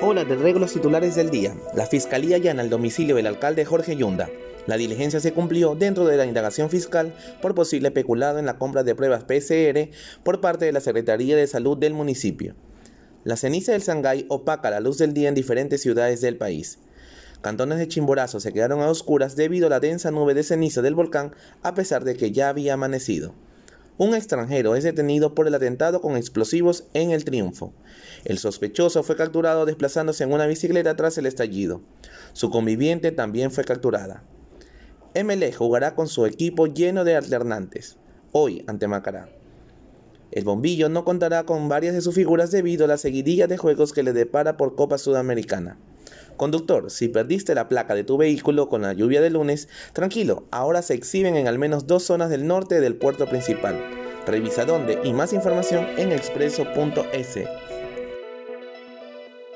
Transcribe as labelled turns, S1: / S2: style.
S1: Hola, te traigo titulares del día. La Fiscalía allana el domicilio del alcalde Jorge Yunda. La diligencia se cumplió dentro de la indagación fiscal por posible peculado en la compra de pruebas PCR por parte de la Secretaría de Salud del municipio. La ceniza del Sangay opaca la luz del día en diferentes ciudades del país. Cantones de Chimborazo se quedaron a oscuras debido a la densa nube de ceniza del volcán a pesar de que ya había amanecido. Un extranjero es detenido por el atentado con explosivos en el Triunfo. El sospechoso fue capturado desplazándose en una bicicleta tras el estallido. Su conviviente también fue capturada. MLE jugará con su equipo lleno de alternantes, hoy ante Macará. El bombillo no contará con varias de sus figuras debido a la seguidilla de juegos que le depara por Copa Sudamericana. Conductor, si perdiste la placa de tu vehículo con la lluvia de lunes, tranquilo, ahora se exhiben en al menos dos zonas del norte del puerto principal. Revisa dónde y más información en expreso.es.